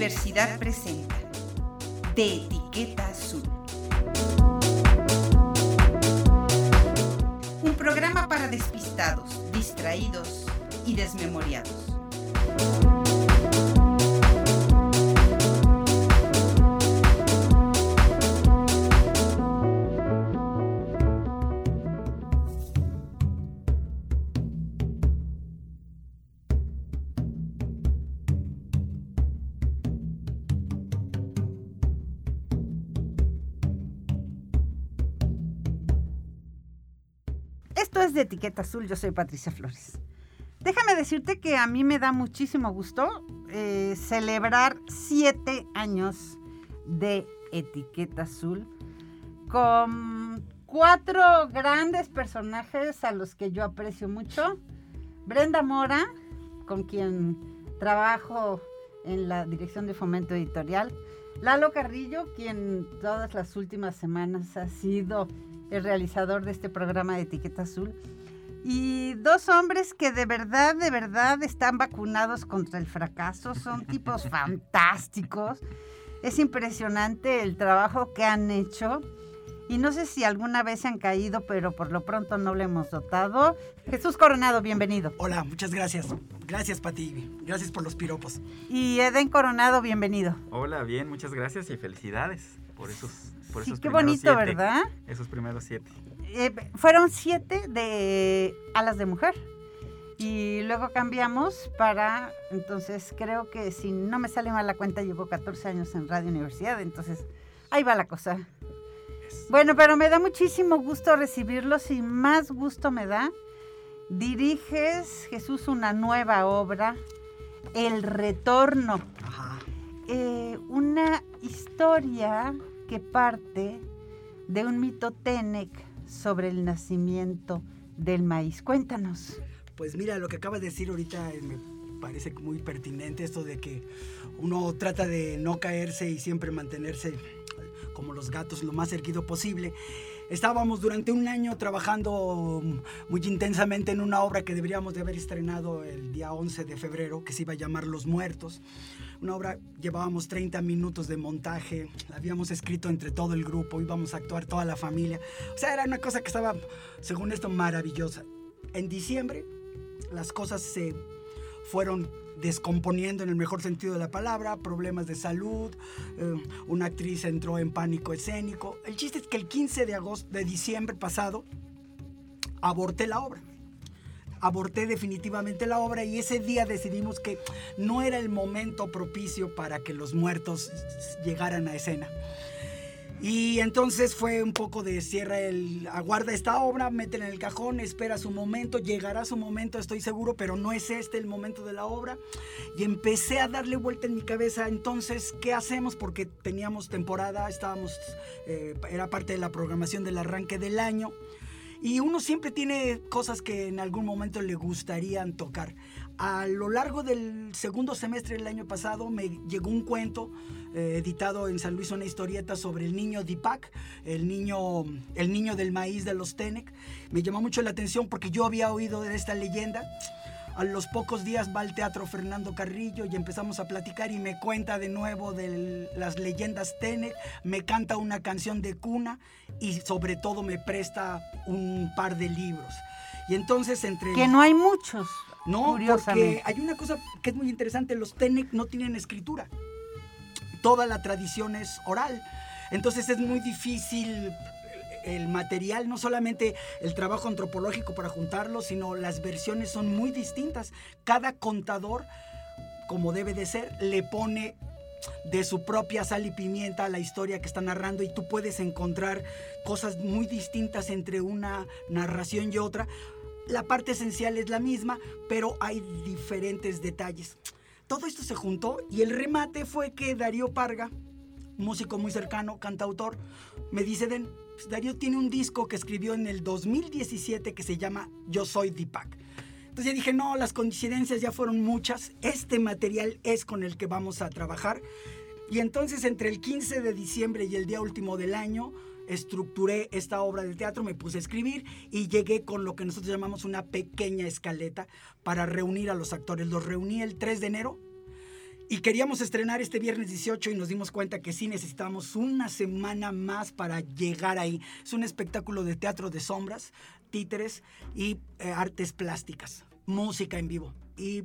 Universidad presenta De Etiqueta Azul. Un programa para despistados, distraídos y desmemoriados. Etiqueta Azul, yo soy Patricia Flores. Déjame decirte que a mí me da muchísimo gusto eh, celebrar siete años de Etiqueta Azul con cuatro grandes personajes a los que yo aprecio mucho. Brenda Mora, con quien trabajo en la dirección de fomento editorial. Lalo Carrillo, quien todas las últimas semanas ha sido el realizador de este programa de Etiqueta Azul. Y dos hombres que de verdad, de verdad están vacunados contra el fracaso. Son tipos fantásticos. Es impresionante el trabajo que han hecho. Y no sé si alguna vez se han caído, pero por lo pronto no lo hemos notado. Jesús Coronado, bienvenido. Hola, muchas gracias. Gracias, Pati. Gracias por los piropos. Y Eden Coronado, bienvenido. Hola, bien, muchas gracias y felicidades por esos, por Sí, esos qué primeros bonito, siete, ¿verdad? Esos primeros siete. Eh, fueron siete de alas de mujer. Y luego cambiamos para, entonces creo que si no me sale mal la cuenta, llevo 14 años en Radio Universidad, entonces ahí va la cosa. Bueno, pero me da muchísimo gusto recibirlos y más gusto me da. Diriges, Jesús, una nueva obra, El Retorno. Eh, una historia que parte de un mito Tenec sobre el nacimiento del maíz. Cuéntanos. Pues mira, lo que acabas de decir ahorita eh, me parece muy pertinente esto de que uno trata de no caerse y siempre mantenerse como los gatos lo más erguido posible. Estábamos durante un año trabajando muy intensamente en una obra que deberíamos de haber estrenado el día 11 de febrero, que se iba a llamar Los Muertos. Una obra, llevábamos 30 minutos de montaje, la habíamos escrito entre todo el grupo, íbamos a actuar toda la familia. O sea, era una cosa que estaba, según esto, maravillosa. En diciembre, las cosas se fueron descomponiendo en el mejor sentido de la palabra, problemas de salud, eh, una actriz entró en pánico escénico. El chiste es que el 15 de agosto de diciembre pasado aborté la obra. Aborté definitivamente la obra y ese día decidimos que no era el momento propicio para que los muertos llegaran a escena. Y entonces fue un poco de cierra el, aguarda esta obra, métela en el cajón, espera su momento, llegará su momento, estoy seguro, pero no es este el momento de la obra. Y empecé a darle vuelta en mi cabeza, entonces, ¿qué hacemos? Porque teníamos temporada, estábamos, eh, era parte de la programación del arranque del año. Y uno siempre tiene cosas que en algún momento le gustarían tocar. A lo largo del segundo semestre del año pasado me llegó un cuento eh, editado en San Luis, una historieta sobre el niño Dipak, el niño, el niño del maíz de los Tenec. Me llamó mucho la atención porque yo había oído de esta leyenda. A los pocos días va al teatro Fernando Carrillo y empezamos a platicar y me cuenta de nuevo de las leyendas Tenec, me canta una canción de cuna y sobre todo me presta un par de libros. Y entonces entre... Que no hay muchos. No, porque hay una cosa que es muy interesante, los Tenec no tienen escritura. Toda la tradición es oral. Entonces es muy difícil el material, no solamente el trabajo antropológico para juntarlo, sino las versiones son muy distintas. Cada contador, como debe de ser, le pone de su propia sal y pimienta la historia que está narrando y tú puedes encontrar cosas muy distintas entre una narración y otra. La parte esencial es la misma, pero hay diferentes detalles. Todo esto se juntó y el remate fue que Darío Parga, músico muy cercano, cantautor, me dice, Den, Darío tiene un disco que escribió en el 2017 que se llama Yo Soy Deepak. Entonces ya dije, no, las coincidencias ya fueron muchas, este material es con el que vamos a trabajar. Y entonces entre el 15 de diciembre y el día último del año, estructuré esta obra de teatro, me puse a escribir y llegué con lo que nosotros llamamos una pequeña escaleta para reunir a los actores. Los reuní el 3 de enero Y queríamos estrenar este viernes 18 y nos dimos cuenta que sí necesitamos una semana más para llegar ahí. Es un espectáculo de teatro de sombras, títeres y eh, artes plásticas, música en vivo. Y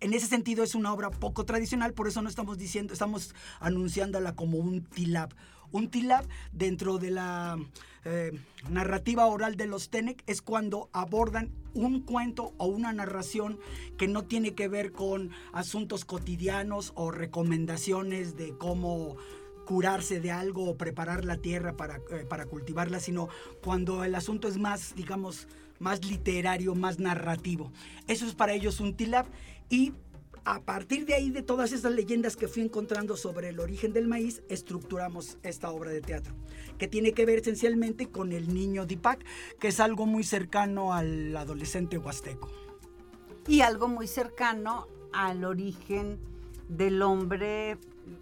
en ese sentido es una obra poco tradicional, por eso no estamos diciendo, estamos anunciándola como un TILAB. Un TILAB dentro de la eh, narrativa oral de los TENEC es cuando abordan un cuento o una narración que no tiene que ver con asuntos cotidianos o recomendaciones de cómo curarse de algo o preparar la tierra para, eh, para cultivarla, sino cuando el asunto es más, digamos, más literario, más narrativo. Eso es para ellos un TILAB y a partir de ahí, de todas esas leyendas que fui encontrando sobre el origen del maíz, estructuramos esta obra de teatro, que tiene que ver esencialmente con el niño Dipak, que es algo muy cercano al adolescente huasteco. Y algo muy cercano al origen del hombre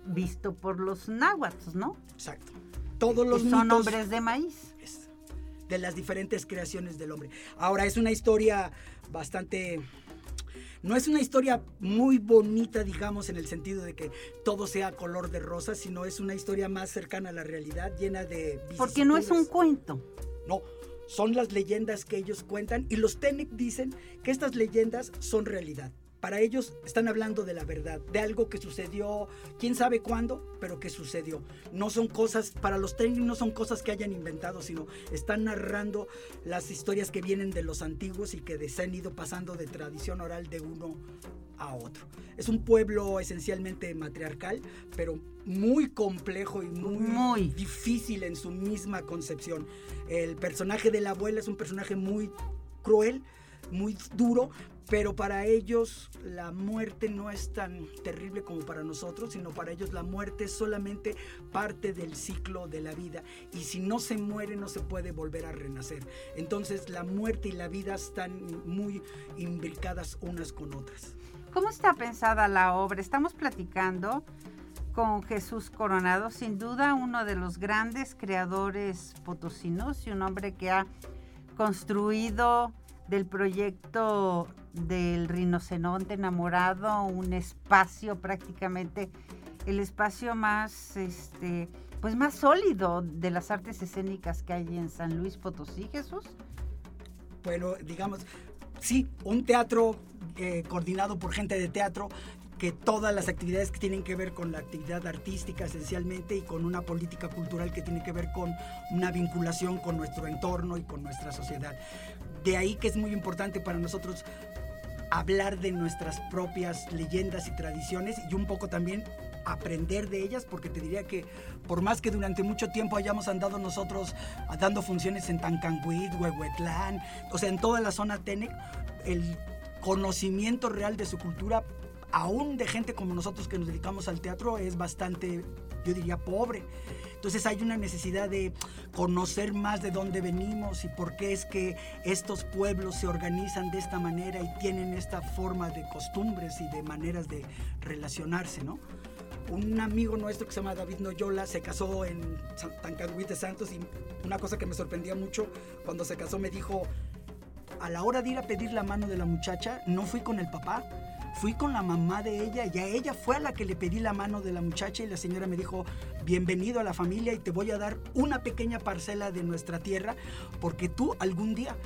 visto por los náhuatl, ¿no? Exacto. Todos los son mitos hombres de maíz. es de las diferentes creaciones del hombre. Ahora, es una historia bastante... No es una historia muy bonita, digamos, en el sentido de que todo sea color de rosa, sino es una historia más cercana a la realidad, llena de... Porque no es un cuento. No, son las leyendas que ellos cuentan y los Tenec dicen que estas leyendas son realidad. Para ellos están hablando de la verdad, de algo que sucedió, quién sabe cuándo, pero que sucedió. No son cosas, para los Tenec no son cosas que hayan inventado, sino están narrando las historias que vienen de los antiguos y que se han ido pasando de tradición oral de uno a otro. Es un pueblo esencialmente matriarcal, pero muy complejo y muy, Muy. difícil en su misma concepción. El personaje de la abuela es un personaje muy cruel, muy duro, pero para ellos la muerte no es tan terrible como para nosotros, sino para ellos la muerte es solamente parte del ciclo de la vida y si no se muere no se puede volver a renacer. Entonces la muerte y la vida están muy imbricadas unas con otras. ¿Cómo está pensada la obra? Estamos platicando con Jesús Coronado, sin duda uno de los grandes creadores potosinos y un hombre que ha construido del proyecto del rinoceronte enamorado un espacio prácticamente el espacio más este pues más sólido de las artes escénicas que hay en San Luis Potosí, Jesús. Bueno, digamos, sí, un teatro eh, coordinado por gente de teatro que todas las actividades que tienen que ver con la actividad artística esencialmente y con una política cultural que tiene que ver con una vinculación con nuestro entorno y con nuestra sociedad. De ahí que es muy importante para nosotros hablar de nuestras propias leyendas y tradiciones y un poco también aprender de ellas, porque te diría que por más que durante mucho tiempo hayamos andado nosotros dando funciones en Tancanguit, Huehuetlán, o sea, en toda la zona Tenec, el conocimiento real de su cultura, aún de gente como nosotros que nos dedicamos al teatro, es bastante, yo diría, pobre. Entonces hay una necesidad de conocer más de dónde venimos y por qué es que estos pueblos se organizan de esta manera y tienen esta forma de costumbres y de maneras de relacionarse, ¿no? Un amigo nuestro que se llama David Noyola se casó en Tancanguit de Santos y una cosa que me sorprendía mucho cuando se casó me dijo, a la hora de ir a pedir la mano de la muchacha, no fui con el papá, fui con la mamá de ella y a ella fue a la que le pedí la mano de la muchacha y la señora me dijo, bienvenido a la familia y te voy a dar una pequeña parcela de nuestra tierra porque tú algún día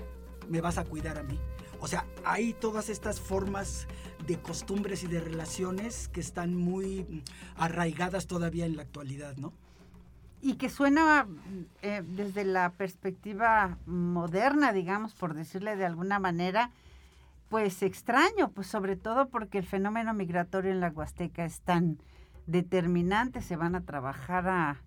me vas a cuidar a mí. O sea, hay todas estas formas de costumbres y de relaciones que están muy arraigadas todavía en la actualidad, ¿no? y que suena eh, desde la perspectiva moderna, digamos, por decirle de alguna manera, pues extraño, pues sobre todo porque el fenómeno migratorio en la Huasteca es tan determinante, se van a trabajar a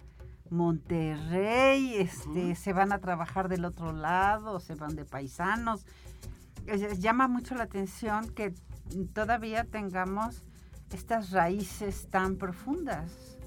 Monterrey, este, se van a trabajar del otro lado, se van de paisanos. Es- llama mucho la atención que todavía tengamos estas raíces tan profundas.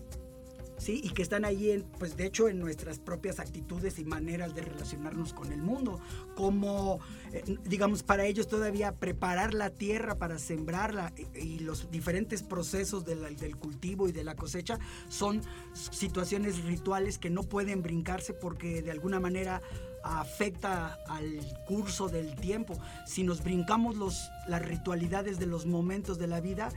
Sí, y que están ahí, en, pues de hecho, en nuestras propias actitudes y maneras de relacionarnos con el mundo. Como, eh, digamos, para ellos todavía preparar la tierra para sembrarla y, y los diferentes procesos del cultivo y de la cosecha son situaciones rituales que no pueden brincarse porque de alguna manera afecta al curso del tiempo. Si nos brincamos los, las ritualidades de los momentos de la vida,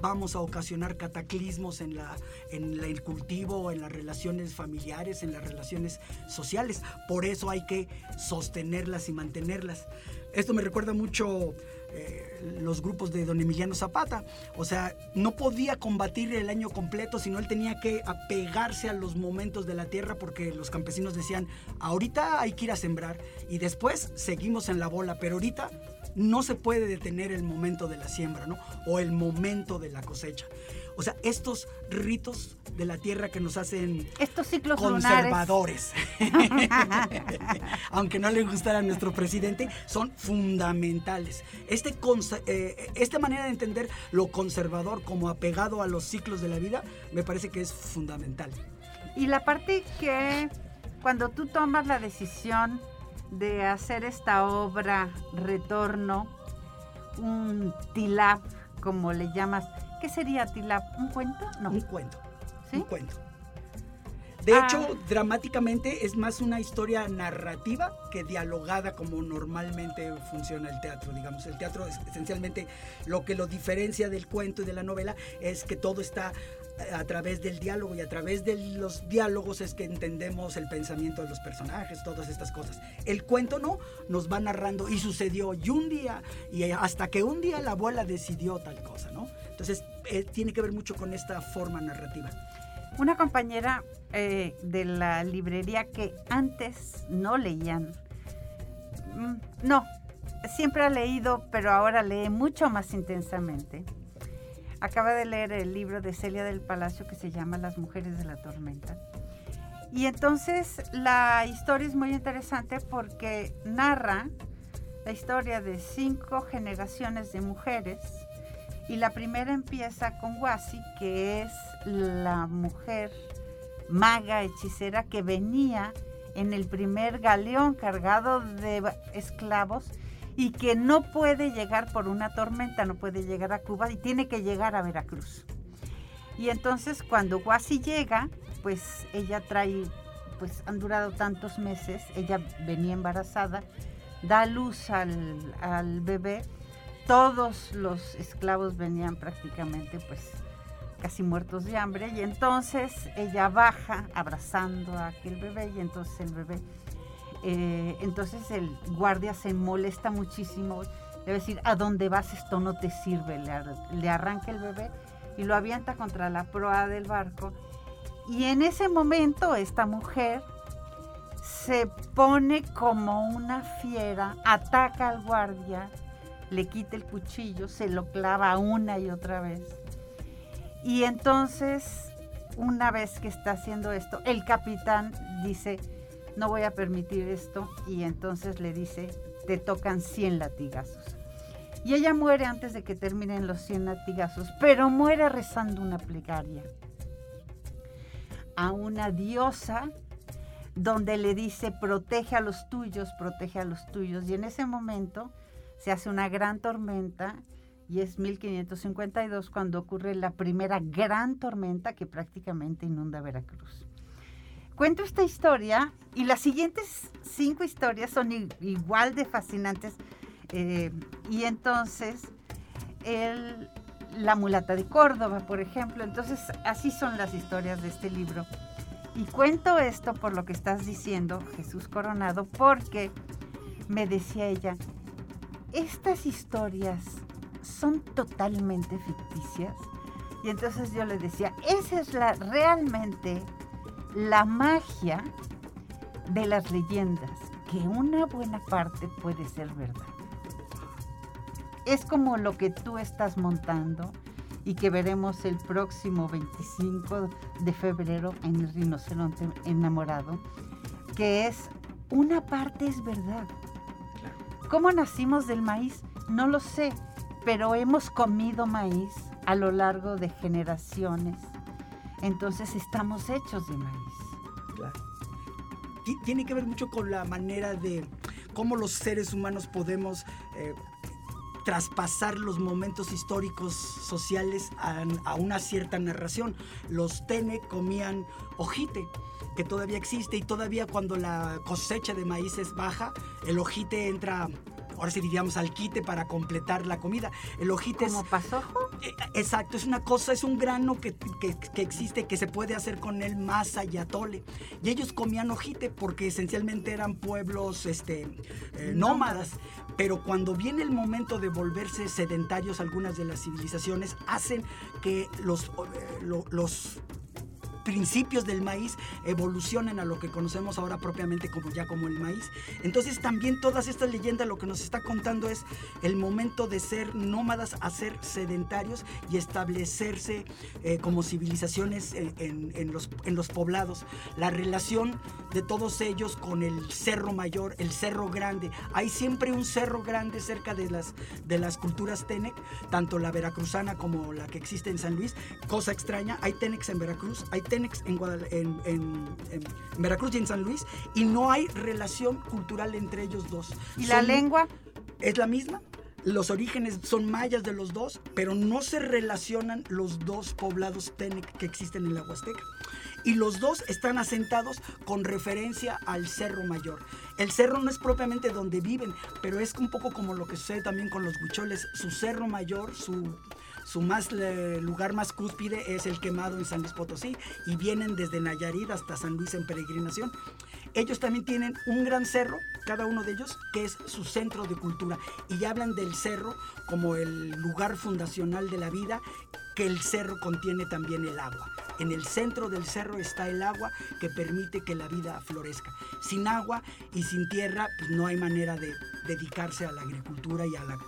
vamos a ocasionar cataclismos en, la, en el cultivo, en las relaciones familiares, en las relaciones sociales. Por eso hay que sostenerlas y mantenerlas. Esto me recuerda mucho eh, los grupos de don Emiliano Zapata. O sea, no podía combatir el año completo, sino él tenía que apegarse a los momentos de la tierra porque los campesinos decían, ahorita hay que ir a sembrar y después seguimos en la bola, pero ahorita no se puede detener el momento de la siembra, ¿no? O el momento de la cosecha. O sea, estos ritos de la tierra que nos hacen estos ciclos conservadores, aunque no le gustara a nuestro presidente, son fundamentales. Este eh, esta manera de entender lo conservador como apegado a los ciclos de la vida me parece que es fundamental. Y la parte que cuando tú tomas la decisión de hacer esta obra retorno, un tilap, como le llamas, ¿Qué sería Tilap? ¿Un cuento? No. Un cuento. ¿Sí? Un cuento. De ah. hecho, dramáticamente es más una historia narrativa que dialogada como normalmente funciona el teatro. Digamos, el teatro es esencialmente lo que lo diferencia del cuento y de la novela es que todo está eh, a través del diálogo y a través de los diálogos es que entendemos el pensamiento de los personajes, todas estas cosas. El cuento no, nos va narrando y sucedió y un día y hasta que un día la abuela decidió tal cosa, ¿no? Entonces, eh, tiene que ver mucho con esta forma narrativa. Una compañera eh, de la librería que antes no leían, mm, no, siempre ha leído, pero ahora lee mucho más intensamente. Acaba de leer el libro de Celia del Palacio que se llama Las Mujeres de la Tormenta. Y entonces la historia es muy interesante porque narra la historia de cinco generaciones de mujeres y la primera empieza con Wasi, que es la mujer maga, hechicera, que venía en el primer galeón cargado de esclavos y que no puede llegar por una tormenta, no puede llegar a Cuba y tiene que llegar a Veracruz. Y entonces cuando Wasi llega, pues ella trae, pues han durado tantos meses, ella venía embarazada, da luz al bebé todos los esclavos venían prácticamente pues casi muertos de hambre y entonces ella baja abrazando a aquel bebé y entonces el bebé, eh, entonces el guardia se molesta muchísimo, le va a decir, a dónde vas esto no te sirve, le, le arranca el bebé y lo avienta contra la proa del barco y en ese momento esta mujer se pone como una fiera, ataca al guardia, le quita el cuchillo, se lo clava una y otra vez. Y entonces, una vez que está haciendo esto, el capitán dice, no voy a permitir esto, y entonces le dice, te tocan 100 latigazos. Y ella muere antes de que terminen los 100 latigazos, pero muere rezando una plegaria a una diosa donde le dice, protege a los tuyos, protege a los tuyos. Y en ese momento se hace una gran tormenta y es 1552 cuando ocurre la primera gran tormenta que prácticamente inunda Veracruz. Cuento esta historia y las siguientes cinco historias son igual de fascinantes eh, y entonces la mulata de Córdoba, por ejemplo, entonces así son las historias de este libro. Y cuento esto por lo que estás diciendo, Jesús Coronado, porque me decía ella, estas historias son totalmente ficticias. Y entonces yo le decía, esa es la realmente la magia de las leyendas, que una buena parte puede ser verdad. Es como lo que tú estás montando y que veremos el próximo 25 de febrero en el rinoceronte enamorado, que es una parte es verdad, ¿Cómo nacimos del maíz? No lo sé, pero hemos comido maíz a lo largo de generaciones. Entonces estamos hechos de maíz. Claro. Tiene que ver mucho con la manera de cómo los seres humanos podemos eh, traspasar los momentos históricos sociales a, a una cierta narración. Los Tene comían ojite que todavía existe y todavía cuando la cosecha de maíz es baja, el ojite entra ahora sí diríamos al quite para completar la comida. El ojite ¿Como es... pasojo? Eh, Exacto, es una cosa, es un grano que, que- que existe, que se puede hacer con él masa y atole. Y ellos comían ojite porque esencialmente eran pueblos este, eh, nómadas. Pero cuando viene el momento de volverse sedentarios, algunas de las civilizaciones hacen que los, eh, lo- los principios del maíz evolucionan a lo que conocemos ahora propiamente como ya como el maíz. Entonces también todas estas leyendas lo que nos está contando es el momento de ser nómadas a ser sedentarios y establecerse eh, como civilizaciones en, los, en los poblados. La relación de todos ellos con el cerro mayor, el cerro grande. Hay siempre un cerro grande cerca de las, de las culturas Tenec, tanto la veracruzana como la que existe en San Luis. Cosa extraña, hay Tenex en Veracruz, hay Tenex en, Guadal- en- en- en Veracruz y en San Luis, y no hay relación cultural entre ellos dos. ¿Y la Son- lengua? es la misma. Los orígenes son mayas de los dos, pero no se relacionan los dos poblados Tenec que existen en la Huasteca. Y los dos están asentados con referencia al Cerro Mayor. El cerro no es propiamente donde viven, pero es un poco como lo que sucede también con los huicholes. Su Cerro Mayor, su, su más, lugar más cúspide es el quemado en San Luis Potosí y vienen desde Nayarit hasta San Luis en peregrinación. Ellos también tienen un gran cerro, cada uno de ellos, que es su centro de cultura. Y hablan del cerro como el lugar fundacional de la vida, que el cerro contiene también el agua. En el centro del cerro está el agua que permite que la vida florezca. Sin agua y sin tierra, pues no hay manera de dedicarse a la agricultura y a la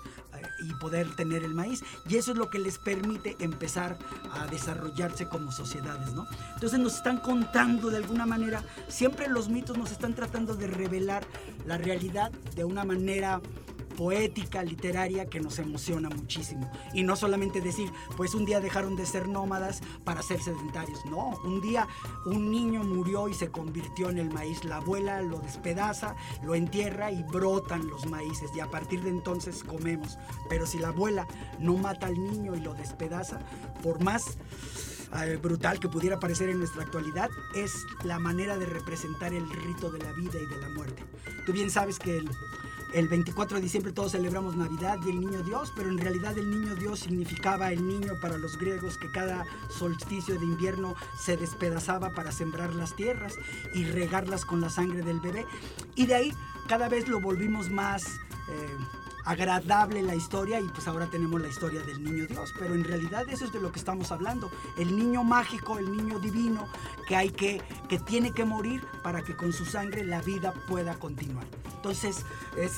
y poder tener el maíz. Y eso es lo que les permite empezar a desarrollarse como sociedades, ¿no? Entonces nos están contando de alguna manera, siempre los mitos nos están tratando de revelar la realidad de una manera poética, literaria, que nos emociona muchísimo. Y no solamente decir, pues un día dejaron de ser nómadas para ser sedentarios. No, un día un niño murió y se convirtió en el maíz. La abuela lo despedaza, lo entierra y brotan los maíces. Y a partir de entonces comemos. Pero si la abuela no mata al niño y lo despedaza, por más eh, brutal que pudiera parecer en nuestra actualidad, es la manera de representar el rito de la vida y de la muerte. Tú bien sabes que el, el 24 de diciembre todos celebramos Navidad y el Niño Dios, pero en realidad el Niño Dios significaba el niño para los griegos que cada solsticio de invierno se despedazaba para sembrar las tierras y regarlas con la sangre del bebé. Y de ahí cada vez lo volvimos más... eh, agradable la historia y pues ahora tenemos la historia del niño Dios, pero en realidad eso es de lo que estamos hablando, el niño mágico, el niño divino que hay que que tiene que morir para que con su sangre la vida pueda continuar. Entonces, es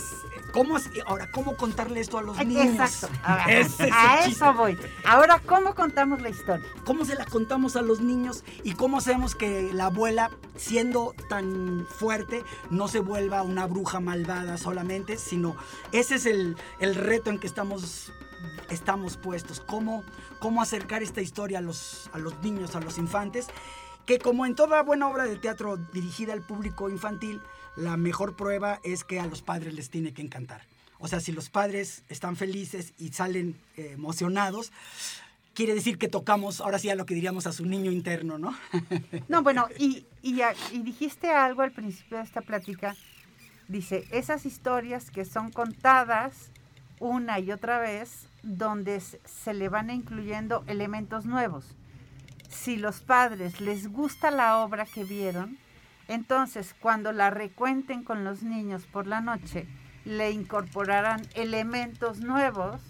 cómo ahora cómo contarle esto a los niños. Exacto. Ahora, Ese es a eso voy. Ahora, ¿cómo contamos la historia? ¿Cómo se la contamos a los niños y cómo hacemos que la abuela, siendo tan fuerte, no se vuelva una bruja malvada solamente, sino ese es el, el reto en que estamos, estamos puestos. ¿Cómo, cómo acercar esta historia a los, a los niños, a los infantes? Que como en toda buena obra de teatro dirigida al público infantil, la mejor prueba es que a los padres les tiene que encantar. O sea, si los padres están felices y salen eh, emocionados, quiere decir que tocamos, ahora sí a lo que diríamos a su niño interno, ¿no? No, bueno, y, y, y dijiste algo al principio de esta plática. Dice, esas historias que son contadas una y otra vez, donde se le van incluyendo elementos nuevos. Si los padres les gusta la obra que vieron, entonces cuando la recuenten con los niños por la noche, le incorporarán elementos nuevos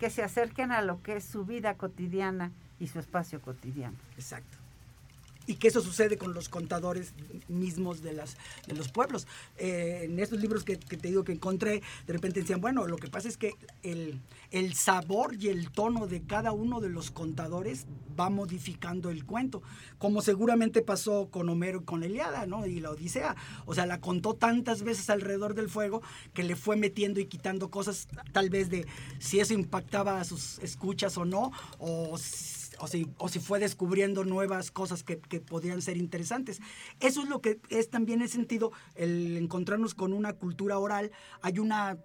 que se acerquen a lo que es su vida cotidiana y su espacio cotidiano. Exacto. Y que eso sucede con los contadores mismos de, las, de los pueblos. Eh, en estos libros que, que te digo que encontré, de repente decían, bueno, lo que pasa es que el, el sabor y el tono de cada uno de los contadores va modificando el cuento, como seguramente pasó con Homero y con la Iliada, ¿no? Y la Odisea. O sea, la contó tantas veces alrededor del fuego que le fue metiendo y quitando cosas, tal vez de si eso impactaba a sus escuchas o no, o si o si, o si fue descubriendo nuevas cosas que, que podrían ser interesantes. Eso es lo que es también el sentido, el encontrarnos con una cultura oral. Hay una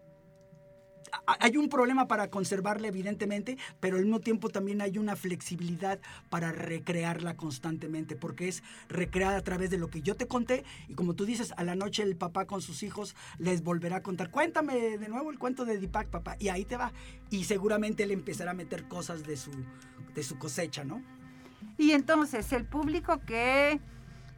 hay un problema para conservarla, evidentemente, pero al mismo tiempo también hay una flexibilidad para recrearla constantemente, porque es recreada a través de lo que yo te conté y como tú dices, a la noche el papá con sus hijos les volverá a contar, cuéntame de nuevo el cuento de Deepak, papá, y ahí te va. Y seguramente él empezará a meter cosas de su, de su cosecha, ¿no? Y entonces, el público que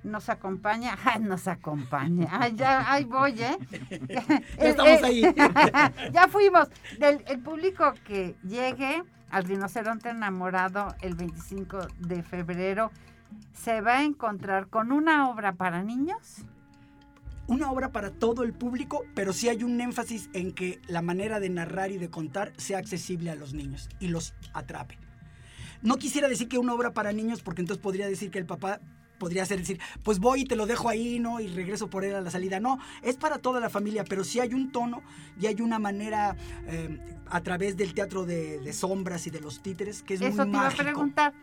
nos acompaña, nos acompaña, ay, ya, ahí voy, ¿eh? ya estamos ahí. ya fuimos. Del, el público que llegue al rinoceronte enamorado el 25 de febrero, ¿se va a encontrar con una obra para niños? Una obra para todo el público, pero sí hay un énfasis en que la manera de narrar y de contar sea accesible a los niños y los atrape. No quisiera decir que una obra para niños, porque entonces podría decir que el papá podría ser decir, pues voy y te lo dejo ahí, ¿no? Y regreso por él a la salida. No, es para toda la familia, pero sí hay un tono y hay una manera eh, a través del teatro de, sombras y de los títeres que es Eso muy te iba a preguntar.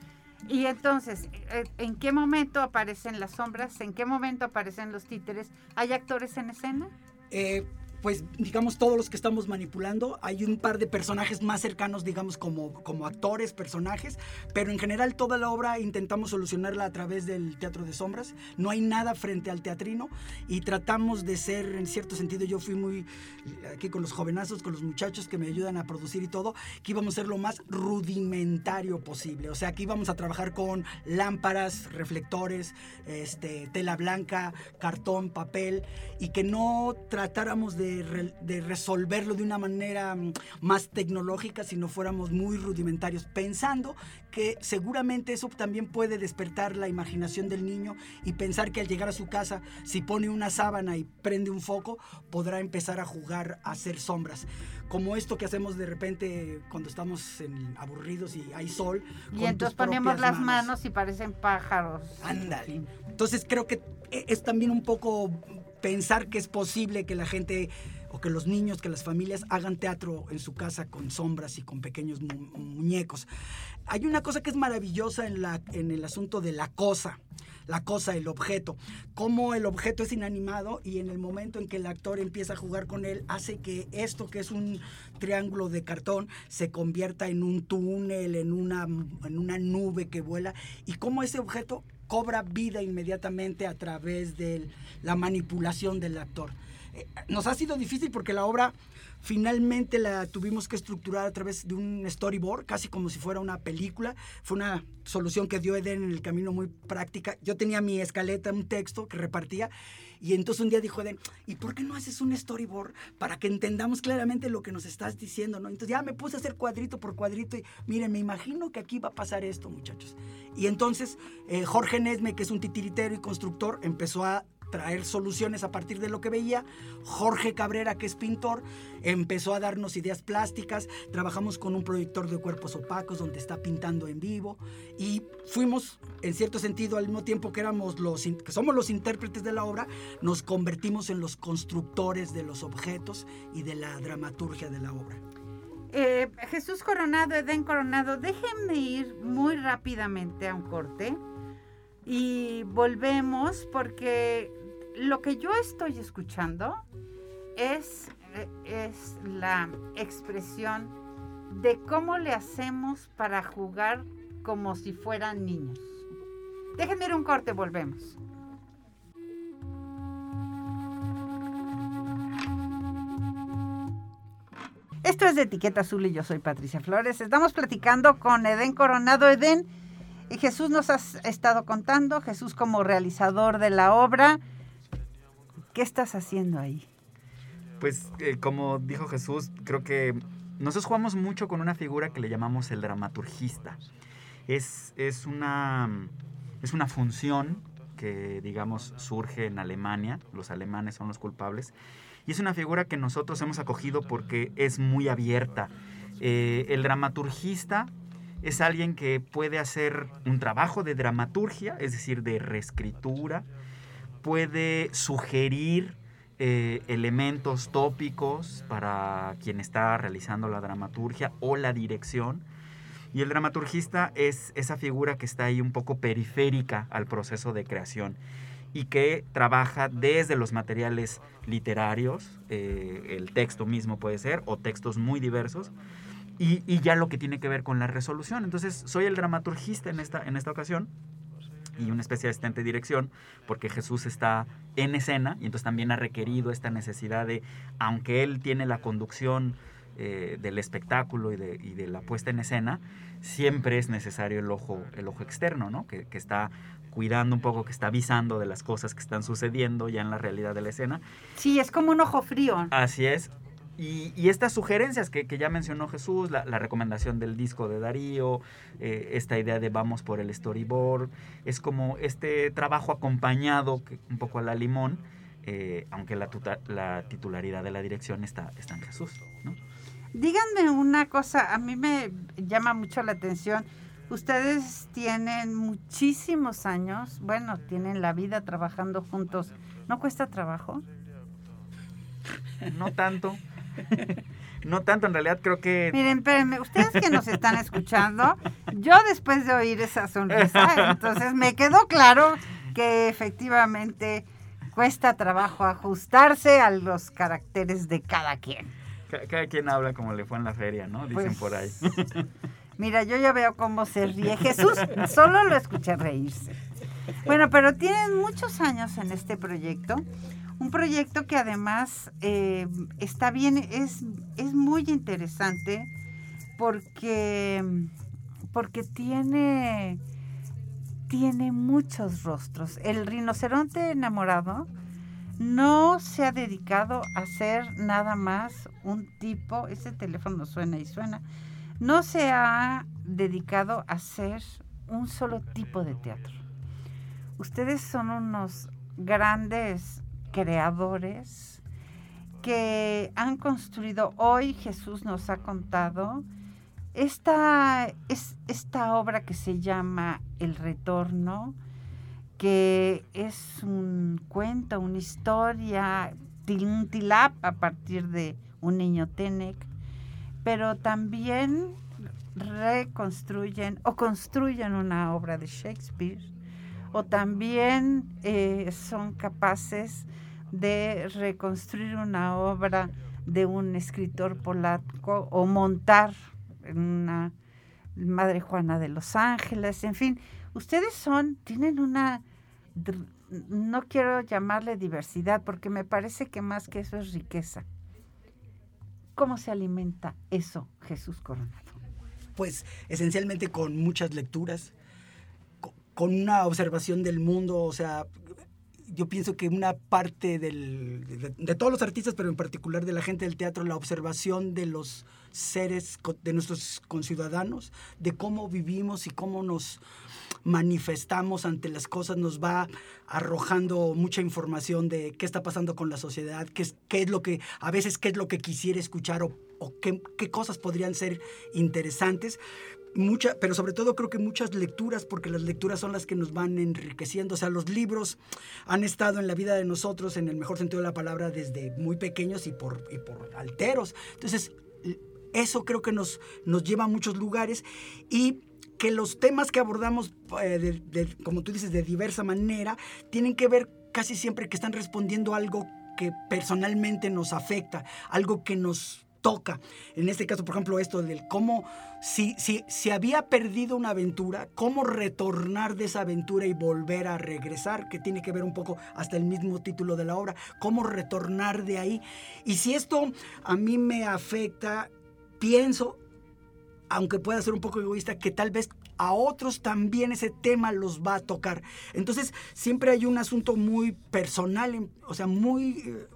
Y entonces, eh, ¿en qué momento aparecen las sombras? ¿En qué momento aparecen los títeres? ¿Hay actores en escena? Eh, pues digamos todos los que estamos manipulando. Hay un par de personajes más cercanos, digamos, como, como actores, personajes, pero en general toda la obra intentamos solucionarla a través del teatro de sombras. No hay nada frente al teatrino y tratamos de ser, en cierto sentido, yo fui muy aquí con los jovenazos, con los muchachos que me ayudan a producir y todo, que íbamos a ser lo más rudimentario posible. O sea, que íbamos a trabajar con lámparas, reflectores, este, tela blanca, cartón, papel y que no tratáramos de de, resolverlo de una manera mm, más tecnológica si no fuéramos muy rudimentarios, pensando que seguramente eso también puede despertar la imaginación del niño y pensar que al llegar a su casa, si pone una sábana y prende un foco, podrá empezar a jugar a hacer sombras. Como esto que hacemos de repente cuando estamos aburridos y hay sol. Y entonces ponemos las manos. y parecen pájaros. Ándale. Entonces creo que e, es también un poco pensar que es posible que la gente o que los niños, que las familias hagan teatro en su casa con sombras y con pequeños muñecos. Hay una cosa que es maravillosa en, la, en el asunto de la cosa, la cosa, el objeto, cómo el objeto es inanimado y en el momento en que el actor empieza a jugar con él, hace que esto que es un triángulo de cartón se convierta en un túnel, en una, en una nube que vuela y cómo ese objeto cobra vida inmediatamente a través de la manipulación del actor. Eh, nos ha sido difícil porque la obra finalmente la tuvimos que estructurar a través de un storyboard, casi como si fuera una película. Fue una solución que dio Eden en el camino muy práctica. Yo tenía mi escaleta, un texto que repartía, y entonces un día dijo Eden, ¿y por qué no haces un storyboard para que entendamos claramente lo que nos estás diciendo? ¿no? Entonces ya me puse a hacer cuadrito por cuadrito y miren, me imagino que aquí va a pasar esto, muchachos. Y entonces eh, Jorge Nesme, que es un titiritero y constructor, empezó a traer soluciones a partir de lo que veía. Jorge Cabrera, que es pintor, empezó a darnos ideas plásticas. Trabajamos con un proyector de cuerpos opacos donde está pintando en vivo y fuimos, en cierto sentido, al mismo tiempo que éramos los que somos los intérpretes de la obra, nos convertimos en los constructores de los objetos y de la dramaturgia de la obra. Eh, Jesús Coronado, Edén Coronado, déjenme ir muy rápidamente a un corte y volvemos porque lo que yo estoy escuchando es, es la expresión de cómo le hacemos para jugar como si fueran niños. Déjenme ir un corte, volvemos. Esto es de Etiqueta Azul y yo soy Patricia Flores. Estamos platicando con Edén Coronado. Edén, Jesús nos ha estado contando, Jesús como realizador de la obra. ¿Qué estás haciendo ahí? Pues eh, como dijo Jesús, creo que nosotros jugamos mucho con una figura que le llamamos el dramaturgista. Es, es, una, es una función que, digamos, surge en Alemania, los alemanes son los culpables, y es una figura que nosotros hemos acogido porque es muy abierta. Eh, el dramaturgista es alguien que puede hacer un trabajo de dramaturgia, es decir, de reescritura, puede sugerir eh, elementos tópicos para quien está realizando la dramaturgia o la dirección. Y el dramaturgista es esa figura que está ahí un poco periférica al proceso de creación y que trabaja desde los materiales literarios, eh, el texto mismo puede ser, o textos muy diversos, y, y, ya lo que tiene que ver con la resolución. Entonces, soy el dramaturgista en esta, en esta ocasión y una especie de asistente de dirección, porque Jesús está en escena y entonces también ha requerido esta necesidad de, aunque él tiene la conducción eh, del espectáculo y de, y de, la puesta en escena, siempre es necesario el ojo, el ojo externo, ¿no? Que, que, está cuidando un poco, que está avisando de las cosas que están sucediendo ya en la realidad de la escena. Sí, es como un ojo frío. Así es. Y, y estas sugerencias que, que, ya mencionó Jesús, la, la, recomendación del disco de Darío, eh, esta idea de vamos por el storyboard, es como este trabajo acompañado que, un poco a la limón, eh, aunque la, tuta, la, titularidad de la dirección está, está en Jesús. ¿no? Díganme una cosa, a mí me llama mucho la atención. Ustedes tienen muchísimos años, bueno, tienen la vida trabajando juntos. ¿No cuesta trabajo? No tanto. No tanto, en realidad creo que... Miren, espérenme, ustedes que nos están escuchando, yo después de oír esa sonrisa, entonces me quedó claro que efectivamente cuesta trabajo ajustarse a los caracteres de cada quien. Cada quien habla como le fue en la feria, ¿no? Dicen pues, por ahí. Mira, yo ya veo cómo se ríe. Jesús solo lo escuché reírse. Bueno, pero tienen muchos años en este proyecto. Un proyecto que además eh, está bien, es, es muy interesante porque, porque tiene, tiene muchos rostros. El rinoceronte enamorado no se ha dedicado a ser nada más un tipo, ese teléfono suena y suena, no se ha dedicado a ser un solo tipo de teatro. Ustedes son unos grandes creadores que han construido, hoy Jesús nos ha contado, esta, es, esta obra que se llama El Retorno, que es un cuento, una historia, un tilap a partir de un niño Tenec, pero también reconstruyen o construyen una obra de Shakespeare, o también eh, son capaces de reconstruir una obra de un escritor polaco o montar una Madre Juana de los Ángeles, en fin, ustedes son, tienen una, no quiero llamarle diversidad porque me parece que más que eso es riqueza. ¿Cómo se alimenta eso, Jesús Coronado? Pues esencialmente con muchas lecturas, con una observación del mundo, o sea, yo pienso que una parte del, de, todos los artistas, pero en particular de la gente del teatro, la observación de los seres, de nuestros conciudadanos, de cómo vivimos y cómo nos manifestamos ante las cosas, nos va arrojando mucha información de qué está pasando con la sociedad, qué es, qué es lo que, a veces qué es lo que quisiera escuchar o, o qué, qué cosas podrían ser interesantes mucha, pero sobre todo creo que muchas lecturas, porque las lecturas son las que nos van enriqueciendo. O sea, los libros han estado en la vida de nosotros, en el mejor sentido de la palabra, desde muy pequeños y por, y por alteros. Entonces, eso creo que nos, nos lleva a muchos lugares y que los temas que abordamos, eh, como tú dices, de diversa manera, tienen que ver casi siempre que están respondiendo algo que personalmente nos afecta, algo que nos toca. En este caso, por ejemplo, esto del cómo, si, si, si había perdido una aventura, cómo retornar de esa aventura y volver a regresar, que tiene que ver un poco hasta el mismo título de la obra, cómo retornar de ahí. Y si esto a mí me afecta, pienso, aunque pueda ser un poco egoísta, que tal vez a otros también ese tema los va a tocar. Entonces, siempre hay un asunto muy personal, o sea, muy eh,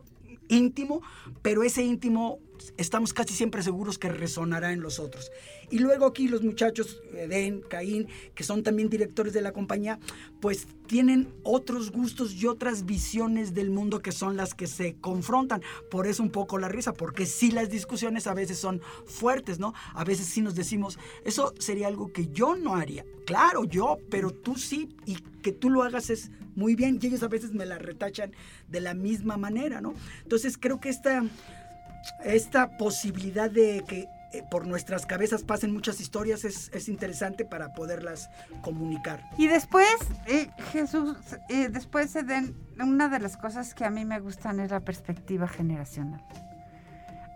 íntimo, pero ese íntimo estamos casi siempre seguros que resonará en los otros. Y luego aquí los muchachos, Eden, Caín, que son también directores de la compañía, pues tienen otros gustos y otras visiones del mundo que son las que se confrontan. Por eso un poco la risa, porque sí las discusiones a veces son fuertes, ¿no? A veces sí nos decimos, eso sería algo que yo no haría. Claro, yo, pero tú sí, y que tú lo hagas es muy bien. Y ellos a veces me la retachan de la misma manera, ¿no? Entonces creo que esta esta posibilidad de que eh, por nuestras cabezas pasen muchas historias, es, es interesante para poderlas comunicar. Y después, eh, Jesús, eh, después se den, una de las cosas que a mí me gustan es la perspectiva generacional.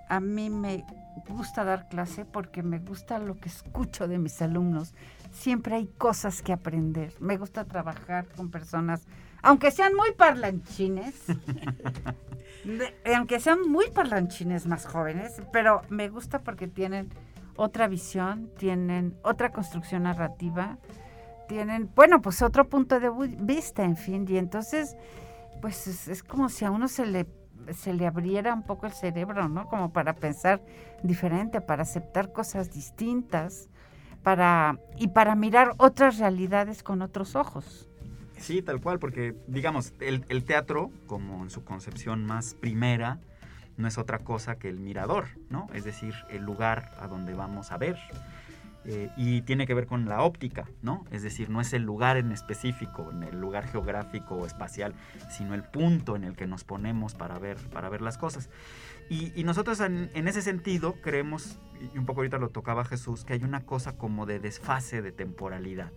A mí me gusta dar clase porque me gusta lo que escucho de mis alumnos. Siempre hay cosas que aprender. Me gusta trabajar con personas, aunque sean muy parlanchines, aunque sean muy parlanchines más jóvenes, pero me gusta porque tienen otra visión, tienen otra construcción narrativa, tienen, bueno, pues otro punto de vista, en fin, y entonces, pues es, es como si a uno se le, se le abriera un poco el cerebro, ¿no? Como para pensar diferente, para aceptar cosas distintas, para, y para mirar otras realidades con otros ojos. Sí, tal cual, porque digamos, el, el teatro, como en su concepción más primera, no es otra cosa que el mirador, ¿no? Es decir, el lugar a donde vamos a ver. Eh, y tiene que ver con la óptica, ¿no? Es decir, no es el lugar en específico, en el lugar geográfico o espacial, sino el punto en el que nos ponemos para ver, para ver las cosas. Y, nosotros en, en ese sentido creemos, y un poco ahorita lo tocaba Jesús, que hay una cosa como de desfase de temporalidad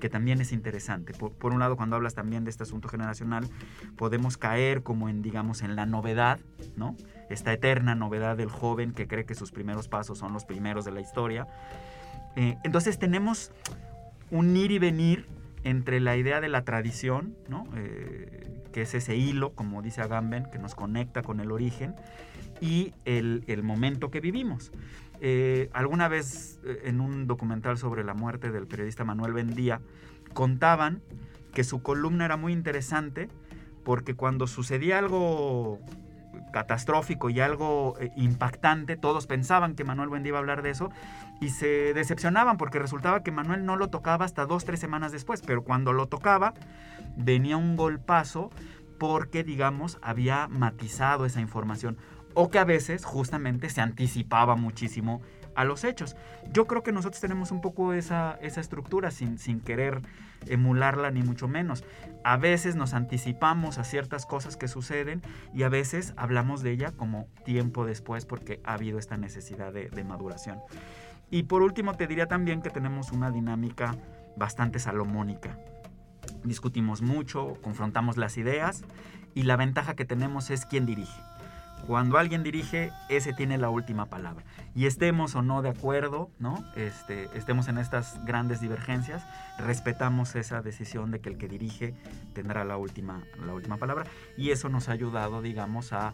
que también es interesante. Por, por, un lado, cuando hablas también de este asunto generacional, podemos caer como en, digamos, en la novedad, ¿no? Esta eterna novedad del joven que cree que sus primeros pasos son los primeros de la historia. Eh, entonces tenemos un ir y venir entre la idea de la tradición, ¿no? Eh, que es ese hilo, como dice Agamben, que nos conecta con el origen, y el, el momento que vivimos. Eh, alguna vez eh, en un documental sobre la muerte del periodista Manuel Bendía, contaban que su columna era muy interesante porque cuando sucedía algo catastrófico y algo eh, impactante, todos pensaban que Manuel Bendía iba a hablar de eso y se decepcionaban porque resultaba que Manuel no lo tocaba hasta dos, tres semanas después, pero cuando lo tocaba venía un golpazo porque, digamos, había matizado esa información o que a veces justamente se anticipaba muchísimo a los hechos. Yo creo que nosotros tenemos un poco esa, esa estructura sin, sin querer emularla ni mucho menos. A veces nos anticipamos a ciertas cosas que suceden y a veces hablamos de ella como tiempo después porque ha habido esta necesidad de, de maduración. Y por último te diría también que tenemos una dinámica bastante salomónica. Discutimos mucho, confrontamos las ideas y la ventaja que tenemos es quién dirige. Cuando alguien dirige, ese tiene la última palabra. Y estemos o no de acuerdo, ¿no? Este, estemos en estas grandes divergencias, respetamos esa decisión de que el que dirige tendrá la última, la última palabra. Y eso nos ha ayudado, digamos, a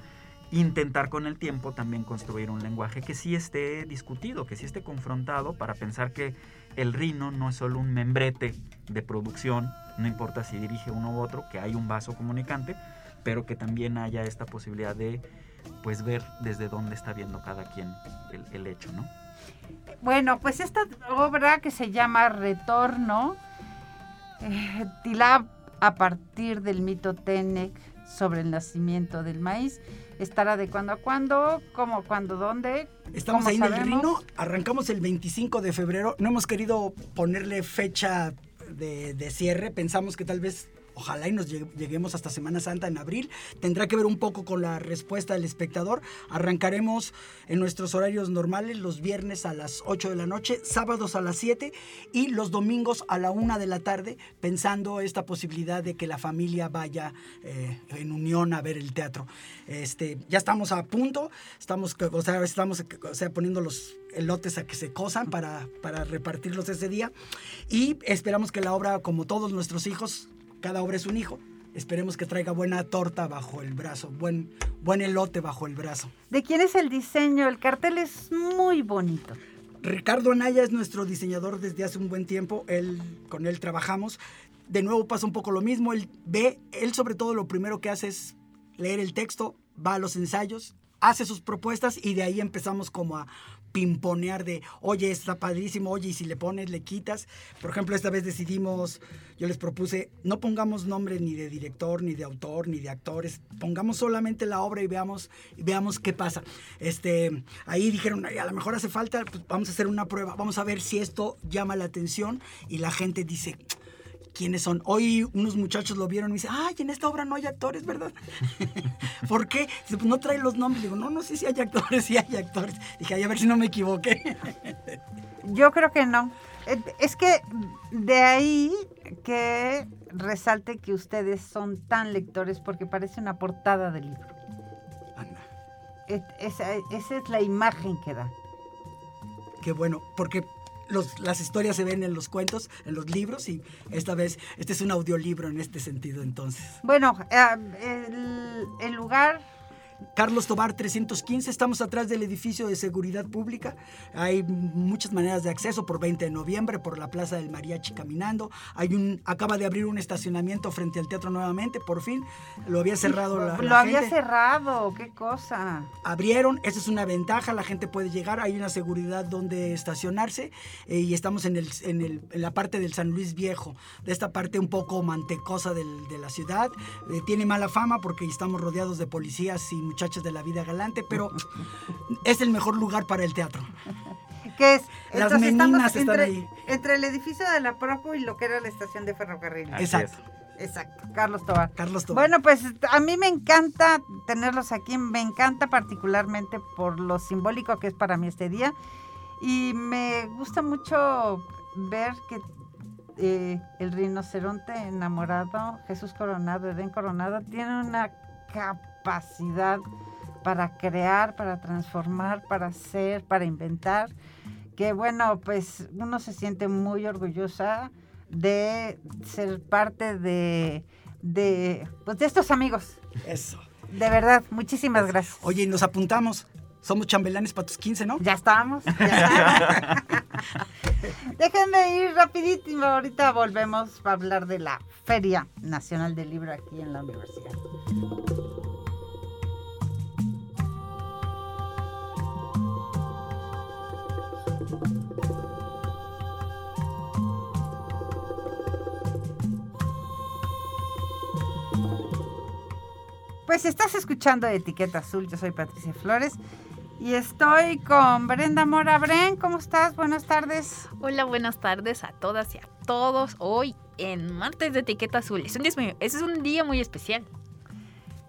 intentar con el tiempo también construir un lenguaje que sí esté discutido, que sí esté confrontado para pensar que el rino no es solo un membrete de producción, no importa si dirige uno u otro, que hay un vaso comunicante, pero que también haya esta posibilidad de pues ver desde dónde está viendo cada quien el, el hecho, ¿no? Bueno, pues esta obra que se llama Retorno, eh, Tilab a partir del mito Tenec sobre el nacimiento del maíz, estará de cuando a cuando, cómo, cuándo, dónde. Estamos ahí en el Rino, arrancamos el 25 de febrero, no hemos querido ponerle fecha de, de cierre, pensamos que tal vez ojalá y nos lleguemos hasta Semana Santa en abril. Tendrá que ver un poco con la respuesta del espectador. Arrancaremos en nuestros horarios normales los viernes a las 8 de la noche, sábados a las 7 y los domingos a la 1 de la tarde, pensando esta posibilidad de que la familia vaya eh, en unión a ver el teatro. Este, ya estamos a punto, estamos, o sea, estamos o sea, poniendo los elotes a que se cosan para, para repartirlos ese día y esperamos que la obra, como todos nuestros hijos, cada obra es un hijo. Esperemos que traiga buena torta bajo el brazo, buen, buen elote bajo el brazo. ¿De quién es el diseño? El cartel es muy bonito. Ricardo Anaya es nuestro diseñador desde hace un buen tiempo. Él, con él trabajamos. De nuevo pasa un poco lo mismo. Él ve, él sobre todo lo primero que hace es leer el texto, va a los ensayos, hace sus propuestas y de ahí empezamos como a pimponear de, oye, está padrísimo, oye, y si le pones, le quitas. Por ejemplo, esta vez decidimos, yo les propuse, no pongamos nombre ni de director, ni de autor, ni de actores, pongamos solamente la obra y veamos, veamos qué pasa. Este, ahí dijeron, a lo mejor hace falta, pues vamos a hacer una prueba, vamos a ver si esto llama la atención y la gente dice, quiénes son. Hoy unos muchachos lo vieron y me dicen, ay, en esta obra no hay actores, ¿verdad? ¿Por qué? Dice, pues no trae los nombres. Digo, no, no sé si hay actores, sí hay actores. Dije, ay, a ver si no me equivoqué. Yo creo que no. Eh, Es que de ahí que resalte que ustedes son tan lectores porque parece una portada de libro. Anda, esa es la imagen que da. qué bueno, porque los- las historias se ven en los cuentos, en los libros, y esta vez, este es un audiolibro en este sentido, entonces. Bueno, eh, el, el lugar, Carlos Tobar 315, estamos atrás del edificio de seguridad pública. Hay muchas maneras de acceso por 20 de noviembre, por la Plaza del Mariachi caminando. Hay un, acaba de abrir un estacionamiento frente al teatro nuevamente, por fin. Lo había cerrado la, lo la había gente. cerrado, qué cosa. Abrieron, esa es una ventaja, la gente puede llegar, hay una seguridad donde estacionarse eh, y estamos en, el, en, el- en la parte del San Luis Viejo, de esta parte un poco mantecosa del- de la ciudad. Eh, tiene mala fama porque estamos rodeados de policías y muchachos de la vida galante, pero es el mejor lugar para el teatro. ¿Qué es? Las Entonces, meninas están entre, ahí. entre el edificio de la Proco y lo que era la estación de ferrocarril. Así Exacto. Exacto, Carlos Tobar. Carlos Tobar. Bueno, pues a mí me encanta tenerlos aquí, me encanta particularmente por lo simbólico que es para mí este día y me gusta mucho ver que eh, el rinoceronte enamorado, Jesús Coronado, Edén Coronado, tiene una capacidad para crear, para transformar, para hacer, para inventar, que bueno, pues uno se siente muy orgullosa de ser parte de, de, pues, de estos amigos. Eso. De verdad, muchísimas gracias. Oye, y nos apuntamos. Somos chambelanes para tus 15, ¿no? Ya estamos. ya. Déjenme ir rapidísimo. Ahorita volvemos a hablar de la Feria Nacional del Libro aquí en la universidad. Pues estás escuchando Etiqueta Azul, yo soy Patricia Flores y estoy con Brenda Mora. Bren, ¿cómo estás? Buenas tardes. Hola, buenas tardes a todas y a todos. Hoy en martes de etiqueta azul. Es un día es un día muy especial.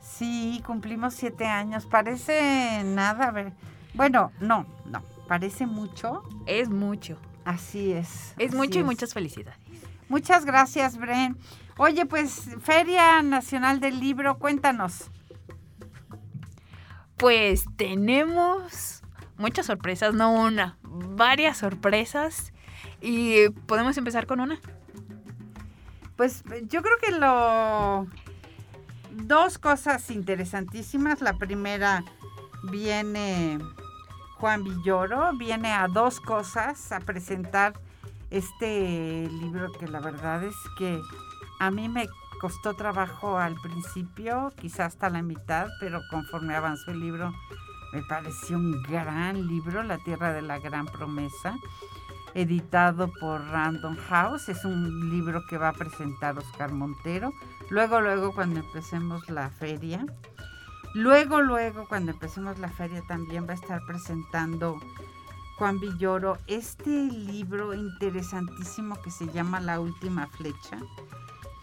Sí, cumplimos siete años. Parece nada, a ver. Bueno, no, no, parece mucho. Es mucho. Así es. Es así mucho y muchas felicidades. Muchas gracias, Bren. Oye, pues Feria Nacional del Libro, cuéntanos. Pues tenemos muchas sorpresas, no una, varias sorpresas. Y podemos empezar con una. Pues yo creo que lo... Dos cosas interesantísimas. La primera viene Juan Villoro, viene a dos cosas, a presentar este libro que la verdad es que a mí me costó trabajo al principio, quizás hasta la mitad, pero conforme avanzó el libro me pareció un gran libro, La Tierra de la Gran Promesa editado por Random House. Es un libro que va a presentar Oscar Montero. Luego, luego, cuando empecemos la feria. Luego, luego, cuando empecemos la feria, también va a estar presentando Juan Villoro este libro interesantísimo que se llama La Última Flecha,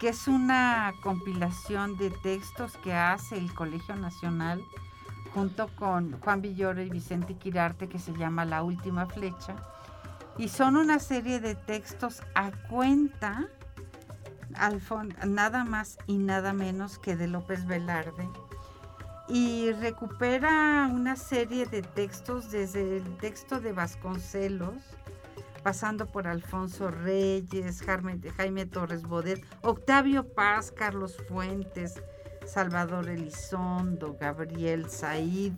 que es una compilación de textos que hace el Colegio Nacional junto con Juan Villoro y Vicente Quirarte, que se llama La Última Flecha y son una serie de textos a cuenta, nada más y nada menos que de López Velarde. Y recupera una serie de textos desde el texto de Vasconcelos, pasando por Alfonso Reyes, Jaime, Torres Bodet, Octavio Paz, Carlos Fuentes, Salvador Elizondo, Gabriel Said,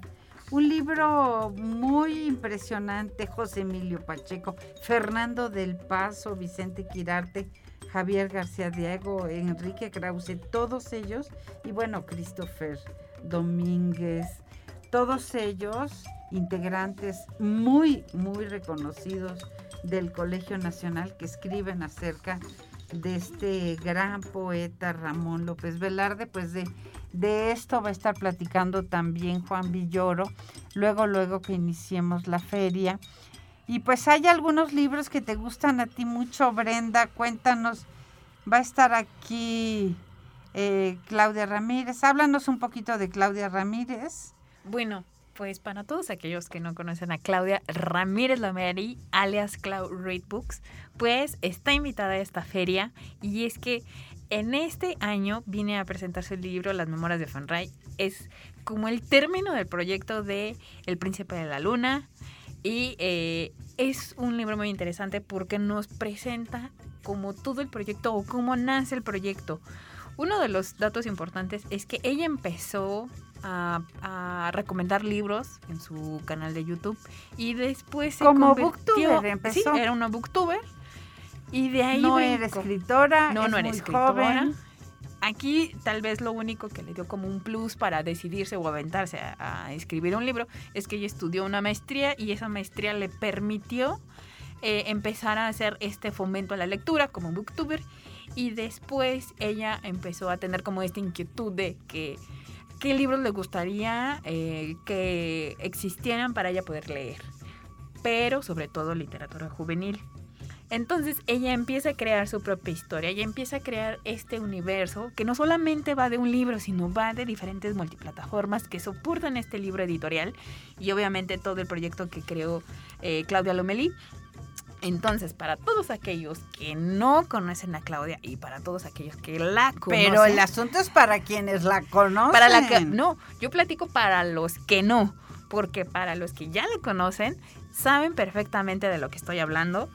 un libro muy impresionante, José Emilio Pacheco, Fernando del Paso, Vicente Quirarte, Javier García Diego, Enrique Krause, todos ellos, y bueno, Christopher Domínguez, todos ellos integrantes muy, muy reconocidos del Colegio Nacional que escriben acerca de este gran poeta Ramón López Velarde, pues de, de esto va a estar platicando también Juan Villoro, luego, luego que iniciemos la feria. Y pues hay algunos libros que te gustan a ti mucho, Brenda, cuéntanos Va a estar aquí eh, Claudia Ramírez. Háblanos un poquito de Claudia Ramírez. Bueno, pues para todos aquellos que no conocen a Claudia Ramírez Lameri, alias Cloud Read Books, pues está invitada a esta feria y es que en este año viene a presentarse el libro Las Memorias de Fanray. Es como el término del proyecto de El Príncipe de la Luna y eh, es un libro muy interesante porque nos presenta como todo el proyecto o cómo nace el proyecto. Uno de los datos importantes es que ella empezó a, a recomendar libros en su canal de YouTube y después se Como booktuber empezó. Sí, era una booktuber y de ahí no era escritora, No, es no era escritora. joven. Aquí tal vez lo único que le dio como un plus para decidirse o aventarse a, a escribir un libro es que ella estudió una maestría y esa maestría le permitió eh, empezar a hacer este fomento a la lectura como booktuber y después ella empezó a tener como esta inquietud de que qué libros le gustaría eh, que existieran para ella poder leer, pero sobre todo literatura juvenil. Entonces ella empieza a crear su propia historia, ella empieza a crear este universo que no solamente va de un libro, sino va de diferentes multiplataformas que soportan este libro editorial y obviamente todo el proyecto que creó eh, Claudia Lomelí. Entonces, para todos aquellos que no conocen a Claudia y para todos aquellos que la conocen, Pero el asunto es para quienes la conocen. para la que no, yo platico para los que no, porque para los que ya la conocen saben perfectamente de lo que estoy hablando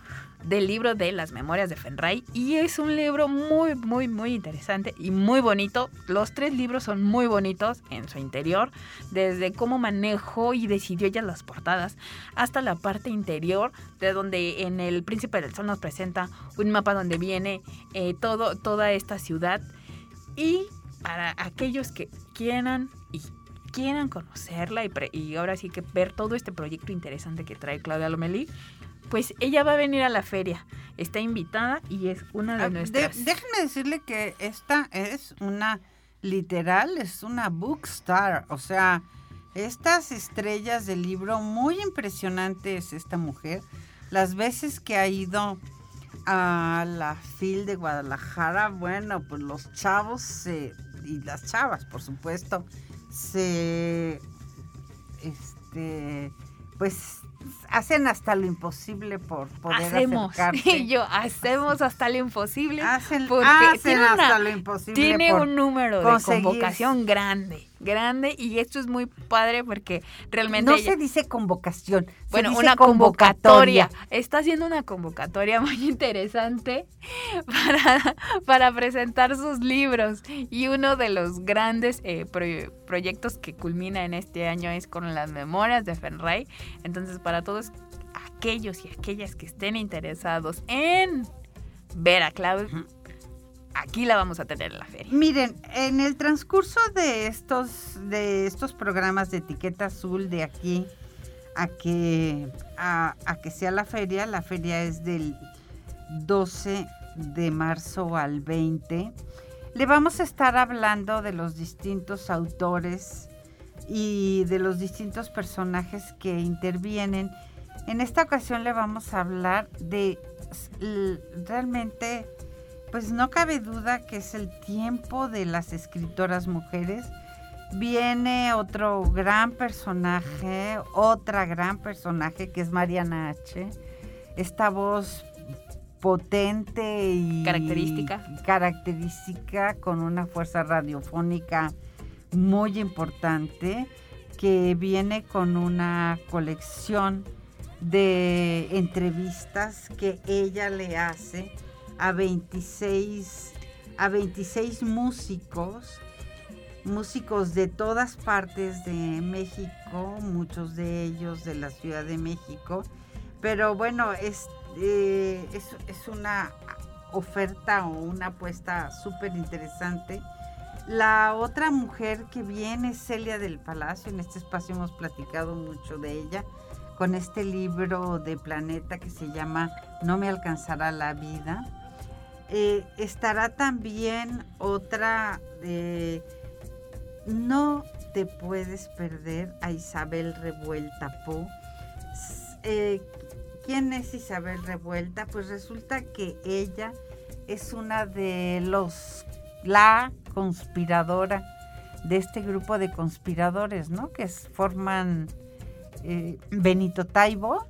del libro de las memorias de Fenray y es un libro muy muy muy interesante y muy bonito. Los tres libros son muy bonitos en su interior, desde cómo manejó y decidió ella las portadas hasta la parte interior de donde en el Príncipe del Sol nos presenta un mapa donde viene eh, todo toda esta ciudad y para aquellos que quieran y quieran conocerla y, pre- y ahora sí que ver todo este proyecto interesante que trae Claudia Lomelí, pues ella va a venir a la feria. Está invitada y es una de Ah, de- nuestras... déjenme decirle que esta es una literal, es una bookstar. O sea, estas estrellas del libro, muy impresionante es esta mujer. Las veces que ha ido a la FIL de Guadalajara, bueno, pues los chavos se, y las chavas, por supuesto, se, este, pues hacen hasta lo imposible por poder hacemos. Y yo, hacemos hasta lo imposible. Hacen, porque hacen una- hasta lo imposible. Tiene un número de convocación grande, grande, y esto es muy padre porque realmente... No ella- se dice convocación. Bueno, dice una convocatoria. Está haciendo una convocatoria muy interesante para, para presentar sus libros. Y uno de los grandes eh, pro- proyectos que culmina en este año es con las memorias de Fenray. Entonces, para todos aquellos y aquellas que estén interesados en ver a Clau, aquí la vamos a tener en la feria. Miren, en el transcurso de estos, de estos programas de etiqueta azul de aquí a que, a, a que sea la feria, la feria es del 12 de marzo al 20, le vamos a estar hablando de los distintos autores y de los distintos personajes que intervienen. En esta ocasión le vamos a hablar de realmente pues no cabe duda que es el tiempo de las escritoras mujeres. Viene otro gran personaje, otra gran personaje que es Mariana H. Esta voz potente y Característica. característica con una fuerza radiofónica muy importante que viene con una colección de entrevistas que ella le hace a 26 a 26 músicos músicos de todas partes de México, muchos de ellos de la Ciudad de México, pero bueno, es, eh, es, es una oferta o una apuesta súper interesante. La otra mujer que viene es Celia del Palacio, en este espacio hemos platicado mucho de ella, con este libro de Planeta que se llama No me alcanzará la vida. Eh, estará también otra de No te puedes perder a Isabel Revuelta Po. Eh, ¿Quién es Isabel Revuelta? Pues resulta que ella es una de los, la conspiradora de este grupo de conspiradores, ¿no? Que forman eh, Benito Taibo,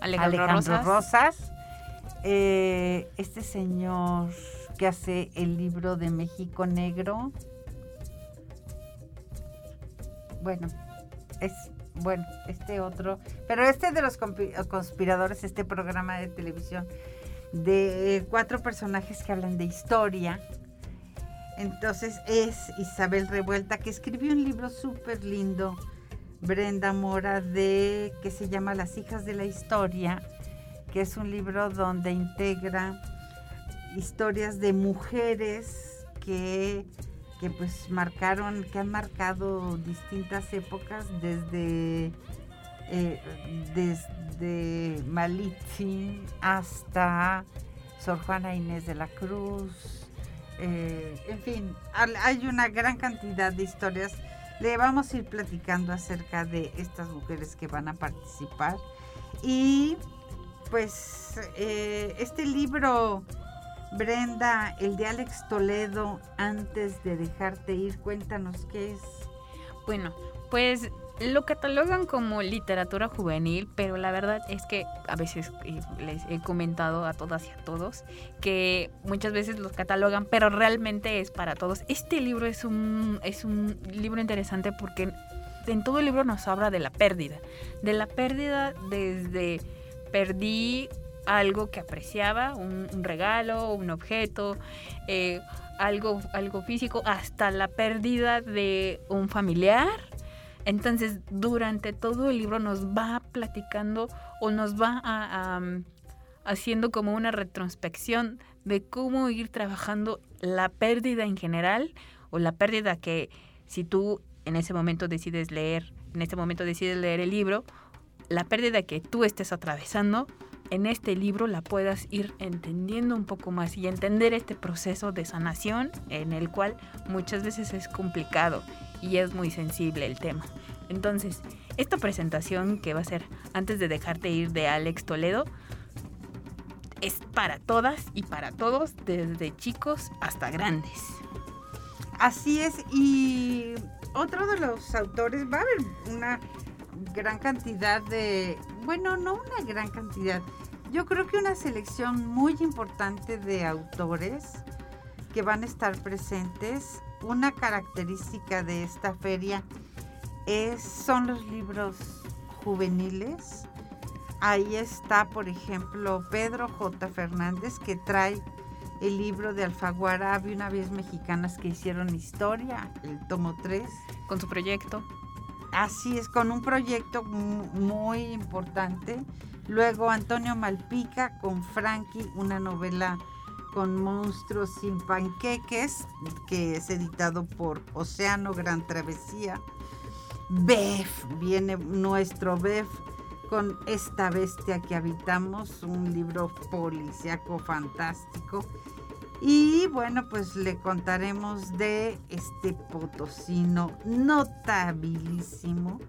Alejandro, Alejandro Rosas. Rosas, eh, este señor que hace el libro de México Negro. Bueno, es bueno, este otro, pero este de los conspiradores, este programa de televisión de cuatro personajes que hablan de historia. Entonces es Isabel Revuelta, que escribió un libro súper lindo, Brenda Mora, de que se llama Las hijas de la historia, que es un libro donde integra historias de mujeres que, que pues marcaron, que han marcado distintas épocas desde eh, desde hasta Sor Juana Inés de la Cruz. eh, en fin, hay una gran cantidad de historias. Le vamos a ir platicando acerca de estas mujeres que van a participar. Y pues eh, este libro, Brenda, el de Alex Toledo, antes de dejarte ir, cuéntanos qué es. Bueno, pues lo catalogan como literatura juvenil, pero la verdad es que a veces eh, les he comentado a todas y a todos que muchas veces los catalogan, pero realmente es para todos. Este libro es un, es un libro interesante porque en todo el libro nos habla de la pérdida, de la pérdida desde perdí algo que apreciaba, un, regalo, un objeto, eh, algo, algo físico, hasta la pérdida de un familiar. Entonces, durante todo el libro nos va platicando o nos va um, haciendo como una retrospección de cómo ir trabajando la pérdida en general o la pérdida que si tú en ese momento decides leer, en este momento decides leer el libro, la pérdida que tú estés atravesando, en este libro la puedas ir entendiendo un poco más y entender este proceso de sanación en el cual muchas veces es complicado y es muy sensible el tema. Entonces, esta presentación que va a ser antes de dejarte ir de Alex Toledo es para todas y para todos, desde chicos hasta grandes. Así es, y otro de los autores, va a haber una gran cantidad de, bueno, no una gran cantidad, yo creo que una selección muy importante de autores que van a estar presentes. Una característica de esta feria es, son los libros juveniles. Ahí está, por ejemplo, Pedro J. Fernández, que trae el libro de Alfaguara, había una vez mexicanas que hicieron historia, el tomo 3. Con su proyecto. Así es, con un proyecto mu- muy importante. Luego Antonio Malpica con Frankie, una novela con monstruos sin panqueques, que es editado por Océano Gran Travesía. Bef, viene nuestro Bef con Esta Bestia que Habitamos, un libro policíaco fantástico. Y bueno, pues le contaremos de este potosino notabilísimo,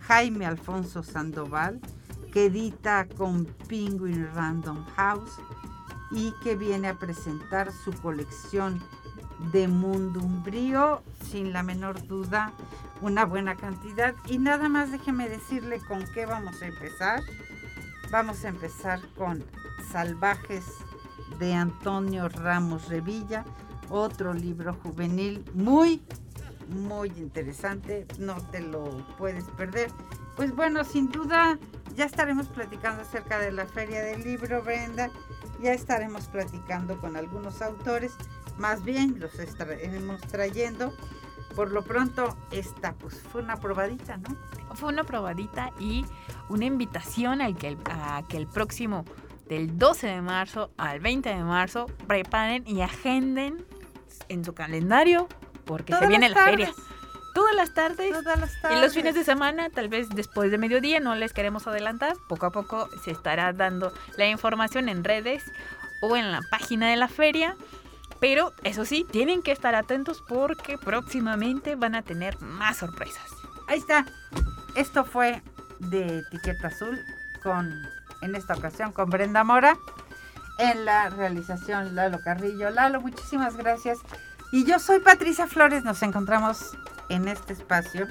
Jaime Alfonso Sandoval, que edita con Penguin Random House y que viene a presentar su colección de Mundo Umbrío, sin la menor duda, una buena cantidad. Y nada más déjeme decirle con qué vamos a empezar. Vamos a empezar con Salvajes de Antonio Ramos Revilla, otro libro juvenil muy, muy interesante, no te lo puedes perder. Pues bueno, sin duda ya estaremos platicando acerca de la feria del libro, Brenda, ya estaremos platicando con algunos autores, más bien los estaremos trayendo. Por lo pronto, esta pues fue una probadita, ¿no? Fue una probadita y una invitación al que el- a que el próximo del 12 de marzo al 20 de marzo preparen y agenden en su calendario porque se viene la feria. Todas las tardes. Todas las Y los fines de semana, tal vez después de mediodía, no les queremos adelantar. Poco a poco se estará dando la información en redes o en la página de la feria. Pero eso sí, tienen que estar atentos porque próximamente van a tener más sorpresas. Ahí está. Esto fue de Etiqueta Azul con, en esta ocasión, con Brenda Mora. En la realización, Lalo Carrillo. Lalo, muchísimas gracias. Y yo soy Patricia Flores. Nos encontramos en este espacio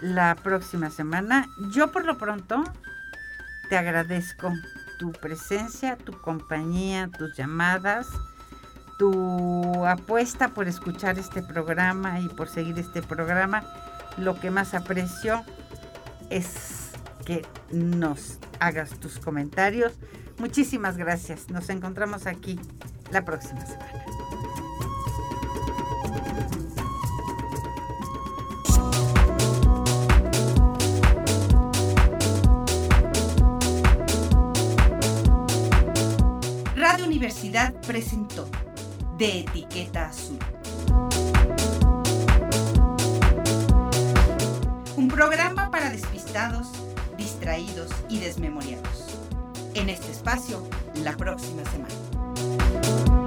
la próxima semana. Yo por lo pronto te agradezco tu presencia, tu compañía, tus llamadas, tu apuesta por escuchar este programa y por seguir este programa. Lo que más aprecio es que nos hagas tus comentarios. Muchísimas gracias. Nos encontramos aquí la próxima semana. Presentó De Etiqueta Azul. Un programa para despistados, distraídos y desmemoriados. En este espacio, la próxima semana.